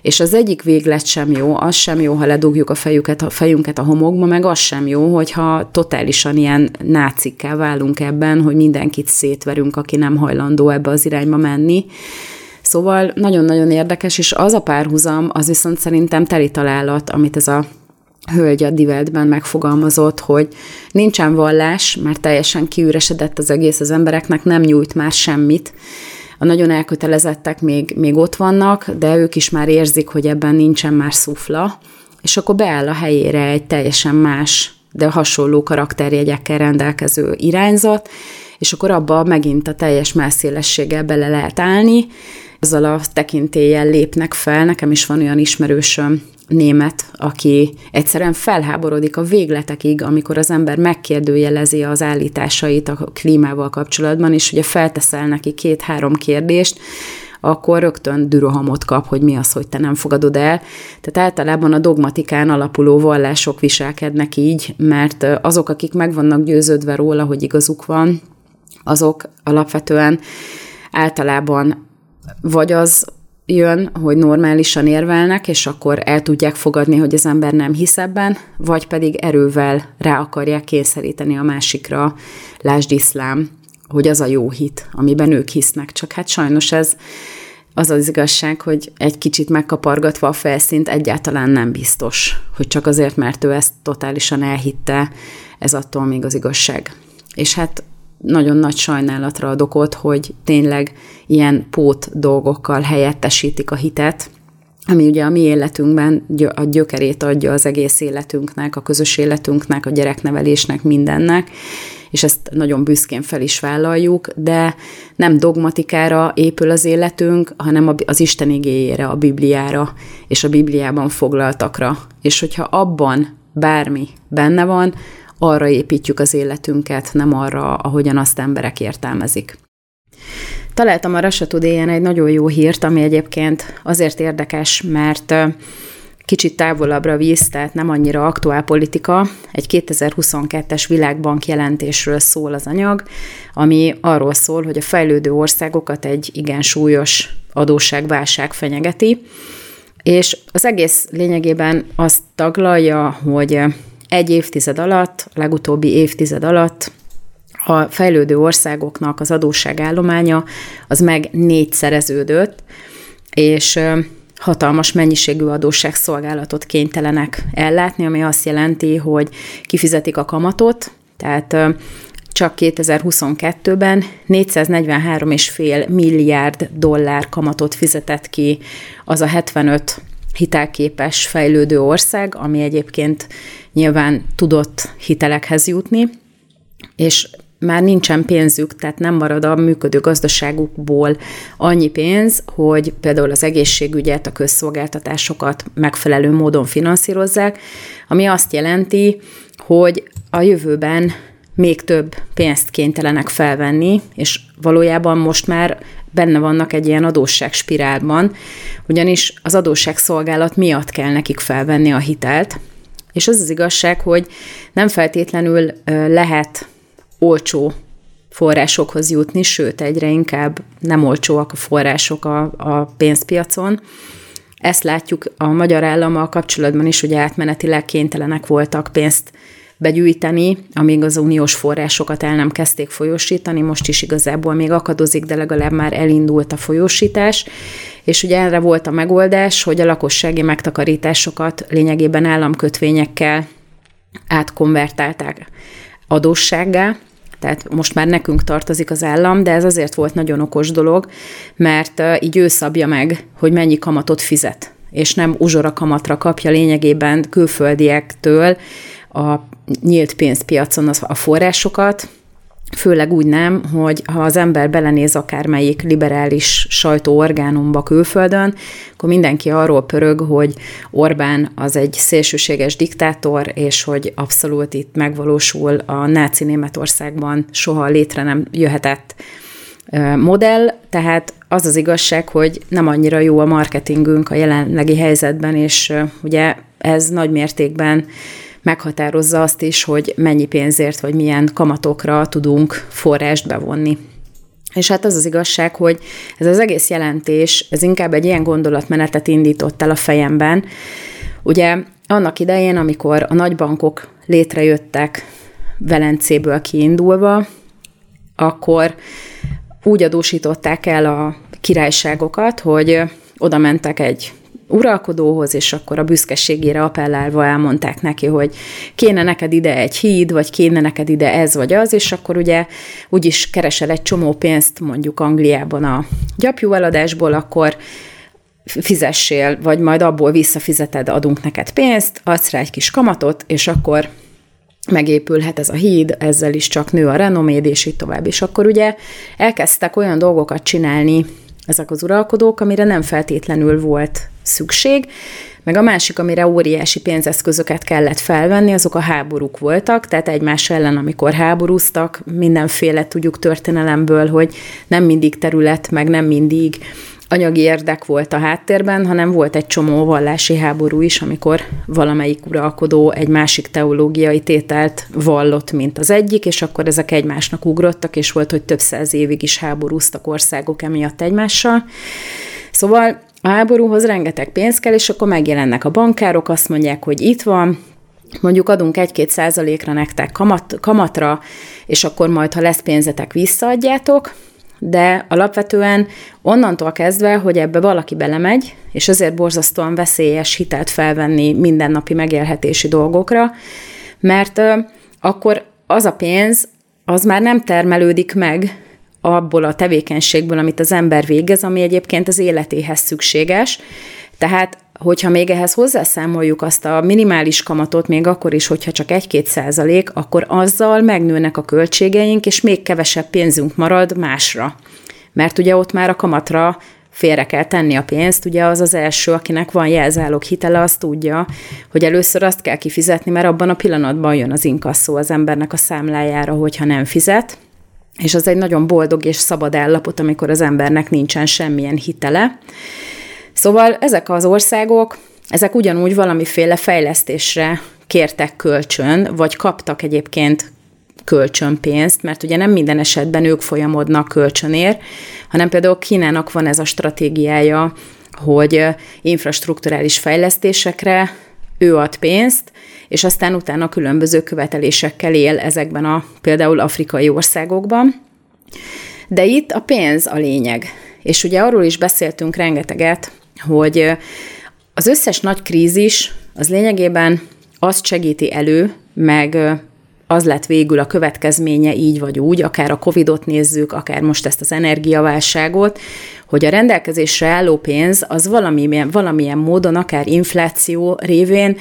és az egyik véglet sem jó, az sem jó, ha ledugjuk a, fejüket, a fejünket a homokba, meg az sem jó, hogyha totálisan ilyen nácikkel válunk ebben, hogy mindenkit szétverünk, aki nem hajlandó ebbe az irányba menni. Szóval nagyon-nagyon érdekes, és az a párhuzam, az viszont szerintem teli találat, amit ez a hölgy a Diveltben megfogalmazott, hogy nincsen vallás, mert teljesen kiüresedett az egész, az embereknek nem nyújt már semmit, a nagyon elkötelezettek még, még ott vannak, de ők is már érzik, hogy ebben nincsen már szufla, és akkor beáll a helyére egy teljesen más, de hasonló karakterjegyekkel rendelkező irányzat, és akkor abba megint a teljes mászélességgel bele lehet állni, azzal a tekintéllyel lépnek fel. Nekem is van olyan ismerősöm, német, aki egyszerűen felháborodik a végletekig, amikor az ember megkérdőjelezi az állításait a klímával kapcsolatban, és ugye felteszel neki két-három kérdést, akkor rögtön dürohamot kap, hogy mi az, hogy te nem fogadod el. Tehát általában a dogmatikán alapuló vallások viselkednek így, mert azok, akik meg vannak győződve róla, hogy igazuk van, azok alapvetően általában vagy az jön, hogy normálisan érvelnek, és akkor el tudják fogadni, hogy az ember nem hisz ebben, vagy pedig erővel rá akarják kényszeríteni a másikra, lásd iszlám, hogy az a jó hit, amiben ők hisznek. Csak hát sajnos ez az az igazság, hogy egy kicsit megkapargatva a felszínt egyáltalán nem biztos, hogy csak azért, mert ő ezt totálisan elhitte, ez attól még az igazság. És hát nagyon nagy sajnálatra ad okot, hogy tényleg ilyen pót dolgokkal helyettesítik a hitet, ami ugye a mi életünkben a gyökerét adja az egész életünknek, a közös életünknek, a gyereknevelésnek, mindennek, és ezt nagyon büszkén fel is vállaljuk, de nem dogmatikára épül az életünk, hanem az Isten igéjére, a Bibliára, és a Bibliában foglaltakra. És hogyha abban bármi benne van, arra építjük az életünket, nem arra, ahogyan azt emberek értelmezik. Találtam a today egy nagyon jó hírt, ami egyébként azért érdekes, mert kicsit távolabbra víz, tehát nem annyira aktuál politika. Egy 2022-es világbank jelentésről szól az anyag, ami arról szól, hogy a fejlődő országokat egy igen súlyos adósságválság fenyegeti, és az egész lényegében azt taglalja, hogy egy évtized alatt, legutóbbi évtized alatt a fejlődő országoknak az adósságállománya az meg négyszereződött, és hatalmas mennyiségű adósságszolgálatot kénytelenek ellátni, ami azt jelenti, hogy kifizetik a kamatot, tehát csak 2022-ben 443,5 milliárd dollár kamatot fizetett ki az a 75 hitelképes fejlődő ország, ami egyébként nyilván tudott hitelekhez jutni, és már nincsen pénzük, tehát nem marad a működő gazdaságukból annyi pénz, hogy például az egészségügyet, a közszolgáltatásokat megfelelő módon finanszírozzák, ami azt jelenti, hogy a jövőben még több pénzt kénytelenek felvenni, és valójában most már benne vannak egy ilyen adósságspirálban, ugyanis az adósságszolgálat miatt kell nekik felvenni a hitelt, és az az igazság, hogy nem feltétlenül lehet olcsó forrásokhoz jutni, sőt, egyre inkább nem olcsóak a források a, a pénzpiacon. Ezt látjuk a magyar állammal kapcsolatban is, hogy átmenetileg kénytelenek voltak pénzt begyűjteni, amíg az uniós forrásokat el nem kezdték folyósítani, most is igazából még akadozik, de legalább már elindult a folyósítás, és ugye erre volt a megoldás, hogy a lakossági megtakarításokat lényegében államkötvényekkel átkonvertálták adóssággá, tehát most már nekünk tartozik az állam, de ez azért volt nagyon okos dolog, mert így ő szabja meg, hogy mennyi kamatot fizet és nem uzsora kamatra kapja lényegében külföldiektől a nyílt pénzpiacon a forrásokat, főleg úgy nem, hogy ha az ember belenéz akármelyik liberális sajtóorgánumba külföldön, akkor mindenki arról pörög, hogy Orbán az egy szélsőséges diktátor, és hogy abszolút itt megvalósul a náci Németországban soha létre nem jöhetett modell, tehát az az igazság, hogy nem annyira jó a marketingünk a jelenlegi helyzetben, és ugye ez nagy mértékben meghatározza azt is, hogy mennyi pénzért vagy milyen kamatokra tudunk forrást bevonni. És hát az az igazság, hogy ez az egész jelentés, ez inkább egy ilyen gondolatmenetet indított el a fejemben. Ugye annak idején, amikor a nagybankok létrejöttek Velencéből kiindulva, akkor úgy adósították el a királyságokat, hogy oda mentek egy uralkodóhoz, és akkor a büszkeségére appellálva elmondták neki, hogy kéne neked ide egy híd, vagy kéne neked ide ez vagy az, és akkor ugye úgyis keresel egy csomó pénzt mondjuk Angliában a gyapjúeladásból, akkor fizessél, vagy majd abból visszafizeted, adunk neked pénzt, adsz rá egy kis kamatot, és akkor megépülhet ez a híd, ezzel is csak nő a renoméd, és így tovább. És akkor ugye elkezdtek olyan dolgokat csinálni ezek az uralkodók, amire nem feltétlenül volt szükség, meg a másik, amire óriási pénzeszközöket kellett felvenni, azok a háborúk voltak, tehát egymás ellen, amikor háborúztak, mindenféle tudjuk történelemből, hogy nem mindig terület, meg nem mindig anyagi érdek volt a háttérben, hanem volt egy csomó vallási háború is, amikor valamelyik uralkodó egy másik teológiai tételt vallott, mint az egyik, és akkor ezek egymásnak ugrottak, és volt, hogy több száz évig is háborúztak országok emiatt egymással. Szóval a háborúhoz rengeteg pénz kell, és akkor megjelennek a bankárok, azt mondják, hogy itt van, mondjuk adunk egy-két százalékra nektek kamat, kamatra, és akkor majd, ha lesz pénzetek, visszaadjátok, de alapvetően onnantól kezdve, hogy ebbe valaki belemegy, és ezért borzasztóan veszélyes hitelt felvenni mindennapi megélhetési dolgokra, mert akkor az a pénz, az már nem termelődik meg abból a tevékenységből, amit az ember végez, ami egyébként az életéhez szükséges. Tehát hogyha még ehhez hozzászámoljuk azt a minimális kamatot, még akkor is, hogyha csak 1-2 százalék, akkor azzal megnőnek a költségeink, és még kevesebb pénzünk marad másra. Mert ugye ott már a kamatra félre kell tenni a pénzt, ugye az az első, akinek van jelzálog hitele, az tudja, hogy először azt kell kifizetni, mert abban a pillanatban jön az inkasszó az embernek a számlájára, hogyha nem fizet, és az egy nagyon boldog és szabad állapot, amikor az embernek nincsen semmilyen hitele. Szóval ezek az országok, ezek ugyanúgy valamiféle fejlesztésre kértek kölcsön, vagy kaptak egyébként kölcsönpénzt, mert ugye nem minden esetben ők folyamodnak kölcsönért, hanem például Kínának van ez a stratégiája, hogy infrastruktúrális fejlesztésekre ő ad pénzt, és aztán utána különböző követelésekkel él ezekben a például afrikai országokban. De itt a pénz a lényeg. És ugye arról is beszéltünk rengeteget, hogy az összes nagy krízis az lényegében azt segíti elő, meg az lett végül a következménye így vagy úgy, akár a Covid-ot nézzük, akár most ezt az energiaválságot, hogy a rendelkezésre álló pénz az valamilyen, valamilyen módon, akár infláció révén,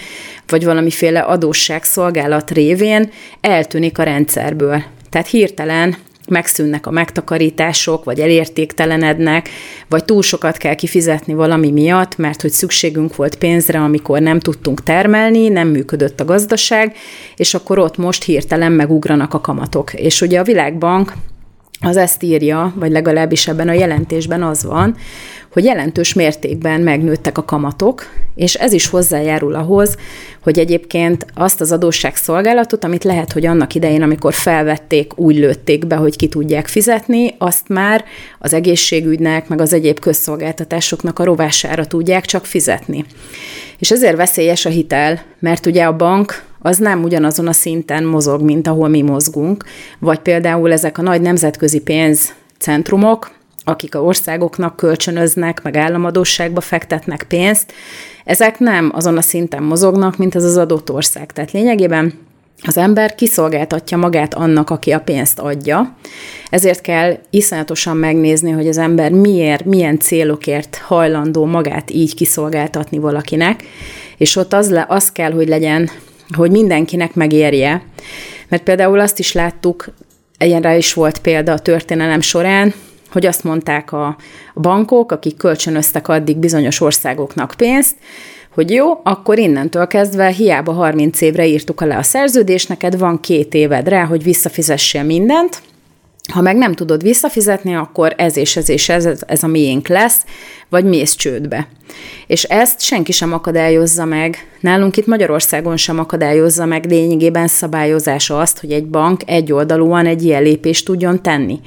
vagy valamiféle adósságszolgálat révén eltűnik a rendszerből. Tehát hirtelen megszűnnek a megtakarítások, vagy elértéktelenednek, vagy túl sokat kell kifizetni valami miatt, mert hogy szükségünk volt pénzre, amikor nem tudtunk termelni, nem működött a gazdaság, és akkor ott most hirtelen megugranak a kamatok. És ugye a Világbank az ezt írja, vagy legalábbis ebben a jelentésben az van, hogy jelentős mértékben megnőttek a kamatok, és ez is hozzájárul ahhoz, hogy egyébként azt az adósságszolgálatot, amit lehet, hogy annak idején, amikor felvették, úgy lőtték be, hogy ki tudják fizetni, azt már az egészségügynek, meg az egyéb közszolgáltatásoknak a rovására tudják csak fizetni. És ezért veszélyes a hitel, mert ugye a bank az nem ugyanazon a szinten mozog, mint ahol mi mozgunk, vagy például ezek a nagy nemzetközi pénzcentrumok, akik a országoknak kölcsönöznek, meg államadóságba fektetnek pénzt, ezek nem azon a szinten mozognak, mint ez az adott ország. Tehát lényegében az ember kiszolgáltatja magát annak, aki a pénzt adja. Ezért kell iszonyatosan megnézni, hogy az ember miért, milyen célokért hajlandó magát így kiszolgáltatni valakinek, és ott az, le, az kell, hogy legyen, hogy mindenkinek megérje. Mert például azt is láttuk, ilyenre is volt példa a történelem során, hogy azt mondták a bankok, akik kölcsönöztek addig bizonyos országoknak pénzt, hogy jó, akkor innentől kezdve hiába 30 évre írtuk alá a szerződést, neked van két éved rá, hogy visszafizessél mindent, ha meg nem tudod visszafizetni, akkor ez és ez és ez, ez a miénk lesz, vagy mész csődbe. És ezt senki sem akadályozza meg, nálunk itt Magyarországon sem akadályozza meg lényegében szabályozása azt, hogy egy bank egyoldalúan egy ilyen lépést tudjon tenni.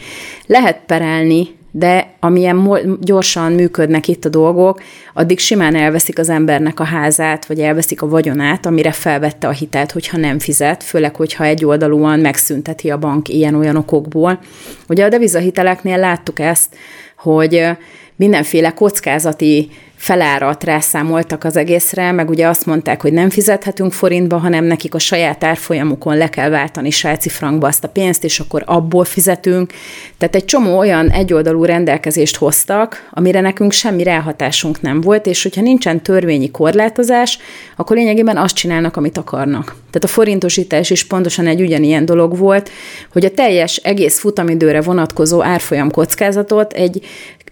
Lehet perelni de amilyen gyorsan működnek itt a dolgok, addig simán elveszik az embernek a házát, vagy elveszik a vagyonát, amire felvette a hitelt, hogyha nem fizet, főleg, hogyha egyoldalúan megszünteti a bank ilyen-olyan okokból. Ugye a devizahiteleknél láttuk ezt, hogy mindenféle kockázati felárat rászámoltak az egészre, meg ugye azt mondták, hogy nem fizethetünk forintba, hanem nekik a saját árfolyamukon le kell váltani svájci frankba azt a pénzt, és akkor abból fizetünk. Tehát egy csomó olyan egyoldalú rendelkezést hoztak, amire nekünk semmi ráhatásunk nem volt, és hogyha nincsen törvényi korlátozás, akkor lényegében azt csinálnak, amit akarnak. Tehát a forintosítás is pontosan egy ugyanilyen dolog volt, hogy a teljes egész futamidőre vonatkozó árfolyam kockázatot egy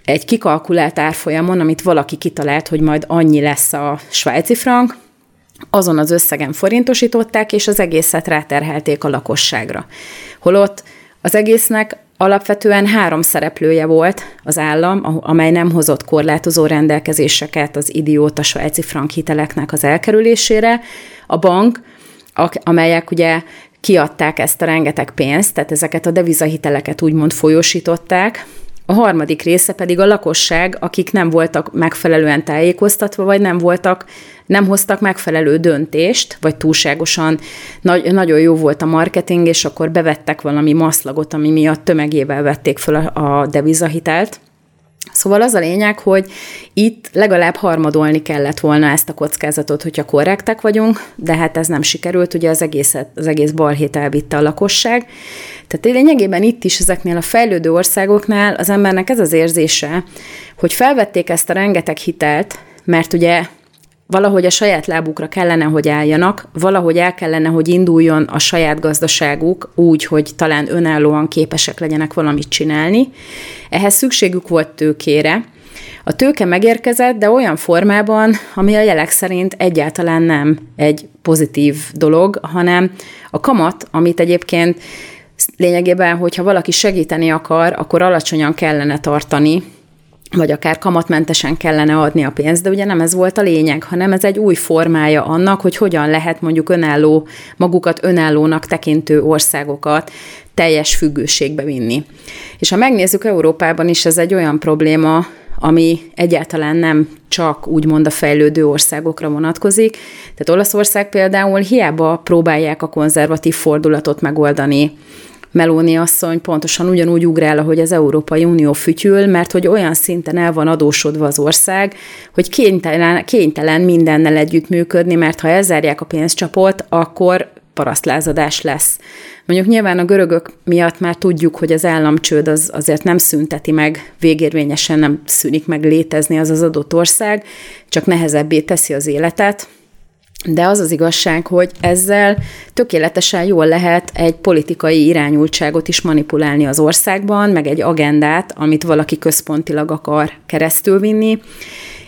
egy kikalkulált árfolyamon, amit valaki kitalált, hogy majd annyi lesz a svájci frank, azon az összegen forintosították, és az egészet ráterhelték a lakosságra. Holott az egésznek alapvetően három szereplője volt az állam, amely nem hozott korlátozó rendelkezéseket az idióta svájci frank hiteleknek az elkerülésére. A bank, amelyek ugye kiadták ezt a rengeteg pénzt, tehát ezeket a devizahiteleket úgymond folyósították, a harmadik része pedig a lakosság, akik nem voltak megfelelően tájékoztatva, vagy nem voltak, nem hoztak megfelelő döntést, vagy túlságosan nagy, nagyon jó volt a marketing, és akkor bevettek valami maszlagot, ami miatt tömegével vették fel a, a devizahitelt. Szóval az a lényeg, hogy itt legalább harmadolni kellett volna ezt a kockázatot, hogyha korrektek vagyunk, de hát ez nem sikerült, ugye az, egészet, az egész balhét elvitte a lakosság. Tehát lényegében itt is ezeknél a fejlődő országoknál az embernek ez az érzése, hogy felvették ezt a rengeteg hitelt, mert ugye valahogy a saját lábukra kellene, hogy álljanak, valahogy el kellene, hogy induljon a saját gazdaságuk úgy, hogy talán önállóan képesek legyenek valamit csinálni. Ehhez szükségük volt tőkére. A tőke megérkezett, de olyan formában, ami a jelek szerint egyáltalán nem egy pozitív dolog, hanem a kamat, amit egyébként lényegében, hogyha valaki segíteni akar, akkor alacsonyan kellene tartani, vagy akár kamatmentesen kellene adni a pénzt, de ugye nem ez volt a lényeg, hanem ez egy új formája annak, hogy hogyan lehet mondjuk önálló, magukat önállónak tekintő országokat teljes függőségbe vinni. És ha megnézzük Európában is, ez egy olyan probléma, ami egyáltalán nem csak úgymond a fejlődő országokra vonatkozik. Tehát Olaszország például hiába próbálják a konzervatív fordulatot megoldani Melóni asszony pontosan ugyanúgy ugrál, ahogy az Európai Unió fütyül, mert hogy olyan szinten el van adósodva az ország, hogy kénytelen, kénytelen mindennel együttműködni, mert ha elzárják a pénzcsapot, akkor parasztlázadás lesz. Mondjuk nyilván a görögök miatt már tudjuk, hogy az államcsőd az azért nem szünteti meg, végérvényesen nem szűnik meg létezni az az adott ország, csak nehezebbé teszi az életet, de az az igazság, hogy ezzel tökéletesen jól lehet egy politikai irányultságot is manipulálni az országban, meg egy agendát, amit valaki központilag akar keresztülvinni.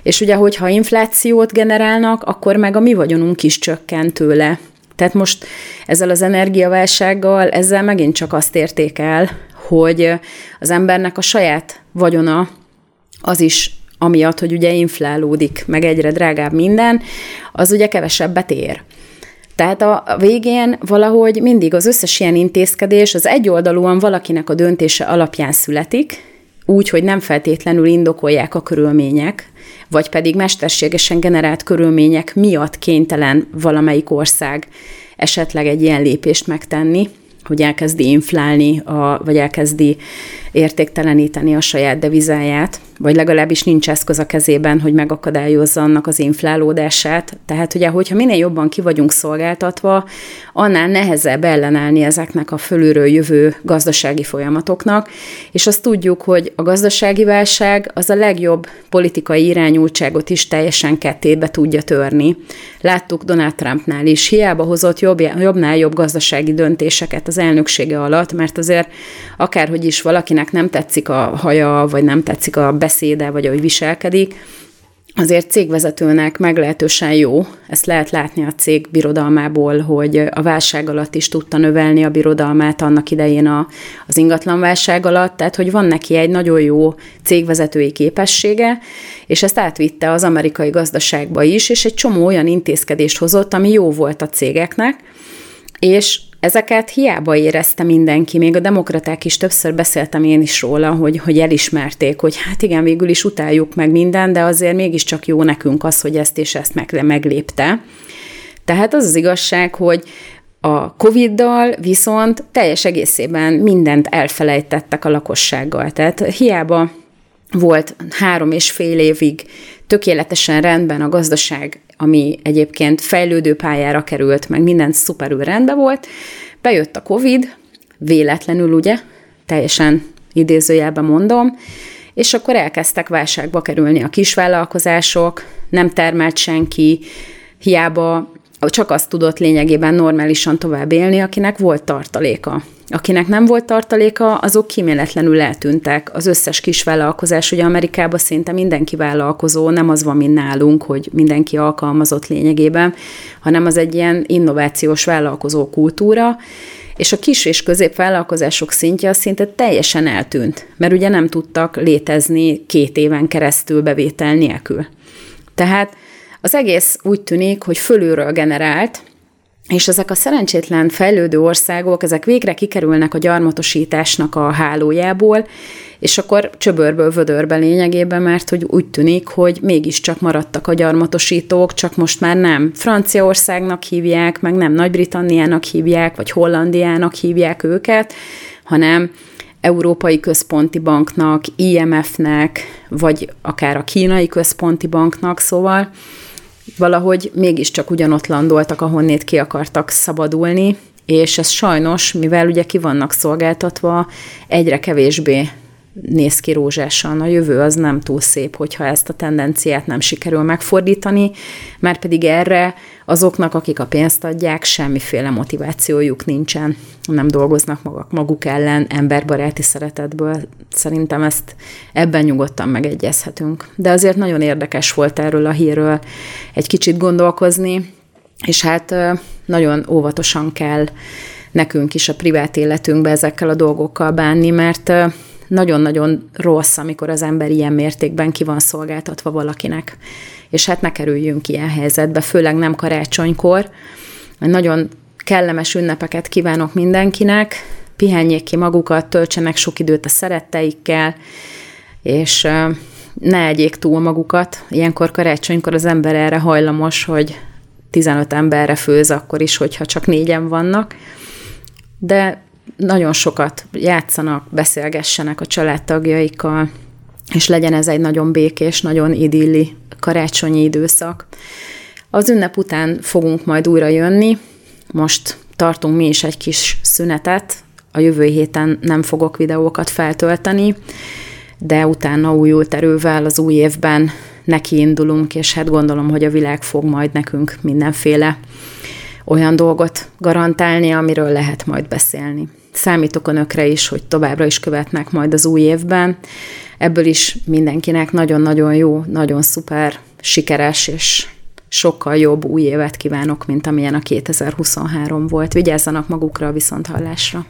És ugye, hogyha inflációt generálnak, akkor meg a mi vagyonunk is csökkent tőle. Tehát most ezzel az energiaválsággal, ezzel megint csak azt érték el, hogy az embernek a saját vagyona az is amiatt, hogy ugye inflálódik, meg egyre drágább minden, az ugye kevesebbet ér. Tehát a végén valahogy mindig az összes ilyen intézkedés az egyoldalúan valakinek a döntése alapján születik, úgy, hogy nem feltétlenül indokolják a körülmények, vagy pedig mesterségesen generált körülmények miatt kénytelen valamelyik ország esetleg egy ilyen lépést megtenni, hogy elkezdi inflálni, a, vagy elkezdi értékteleníteni a saját devizáját, vagy legalábbis nincs eszköz a kezében, hogy megakadályozza annak az inflálódását. Tehát ugye, hogyha minél jobban ki vagyunk szolgáltatva, annál nehezebb ellenállni ezeknek a fölülről jövő gazdasági folyamatoknak, és azt tudjuk, hogy a gazdasági válság az a legjobb politikai irányultságot is teljesen kettébe tudja törni. Láttuk Donald Trumpnál is, hiába hozott jobb, jobbnál jobb gazdasági döntéseket az elnöksége alatt, mert azért akárhogy is valakinek nem tetszik a haja, vagy nem tetszik a beszéde, vagy ahogy viselkedik, azért cégvezetőnek meglehetősen jó, ezt lehet látni a cég birodalmából, hogy a válság alatt is tudta növelni a birodalmát annak idején a, az ingatlan válság alatt, tehát hogy van neki egy nagyon jó cégvezetői képessége, és ezt átvitte az amerikai gazdaságba is, és egy csomó olyan intézkedést hozott, ami jó volt a cégeknek, és Ezeket hiába érezte mindenki, még a demokraták is többször beszéltem én is róla, hogy, hogy elismerték, hogy hát igen, végül is utáljuk meg minden, de azért mégiscsak jó nekünk az, hogy ezt és ezt meg, meglépte. Tehát az az igazság, hogy a Covid-dal viszont teljes egészében mindent elfelejtettek a lakossággal. Tehát hiába volt három és fél évig tökéletesen rendben a gazdaság, ami egyébként fejlődő pályára került, meg minden szuperül rendben volt, bejött a Covid, véletlenül ugye, teljesen idézőjelben mondom, és akkor elkezdtek válságba kerülni a kisvállalkozások, nem termelt senki, hiába csak azt tudott lényegében normálisan tovább élni, akinek volt tartaléka. Akinek nem volt tartaléka, azok kíméletlenül eltűntek. Az összes kis vállalkozás, ugye Amerikában szinte mindenki vállalkozó, nem az van, mint nálunk, hogy mindenki alkalmazott lényegében, hanem az egy ilyen innovációs vállalkozó kultúra, és a kis és középvállalkozások szintje szinte teljesen eltűnt, mert ugye nem tudtak létezni két éven keresztül bevétel nélkül. Tehát az egész úgy tűnik, hogy fölülről generált, és ezek a szerencsétlen fejlődő országok, ezek végre kikerülnek a gyarmatosításnak a hálójából, és akkor csöbörből vödörbe lényegében, mert hogy úgy tűnik, hogy mégiscsak maradtak a gyarmatosítók, csak most már nem. Franciaországnak hívják, meg nem Nagy-Britanniának hívják, vagy Hollandiának hívják őket, hanem Európai Központi Banknak, IMF-nek, vagy akár a Kínai Központi Banknak, szóval valahogy mégiscsak ugyanott landoltak, ahonnét ki akartak szabadulni, és ez sajnos, mivel ugye ki vannak szolgáltatva, egyre kevésbé néz ki rózsásan. A jövő az nem túl szép, hogyha ezt a tendenciát nem sikerül megfordítani, mert pedig erre azoknak, akik a pénzt adják, semmiféle motivációjuk nincsen, nem dolgoznak maguk, maguk ellen emberbaráti szeretetből. Szerintem ezt ebben nyugodtan megegyezhetünk. De azért nagyon érdekes volt erről a hírről egy kicsit gondolkozni, és hát nagyon óvatosan kell nekünk is a privát életünkbe ezekkel a dolgokkal bánni, mert nagyon-nagyon rossz, amikor az ember ilyen mértékben ki van szolgáltatva valakinek. És hát ne kerüljünk ilyen helyzetbe, főleg nem karácsonykor. Nagyon kellemes ünnepeket kívánok mindenkinek, pihenjék ki magukat, töltsenek sok időt a szeretteikkel, és ne egyék túl magukat. Ilyenkor karácsonykor az ember erre hajlamos, hogy 15 emberre főz akkor is, hogyha csak négyen vannak. De nagyon sokat játszanak, beszélgessenek a családtagjaikkal, és legyen ez egy nagyon békés, nagyon idilli karácsonyi időszak. Az ünnep után fogunk majd újra jönni, most tartunk mi is egy kis szünetet, a jövő héten nem fogok videókat feltölteni, de utána újult erővel az új évben neki indulunk, és hát gondolom, hogy a világ fog majd nekünk mindenféle olyan dolgot garantálni, amiről lehet majd beszélni. Számítok önökre is, hogy továbbra is követnek majd az új évben. Ebből is mindenkinek nagyon-nagyon jó, nagyon szuper, sikeres és sokkal jobb új évet kívánok, mint amilyen a 2023 volt. Vigyázzanak magukra a viszonthallásra!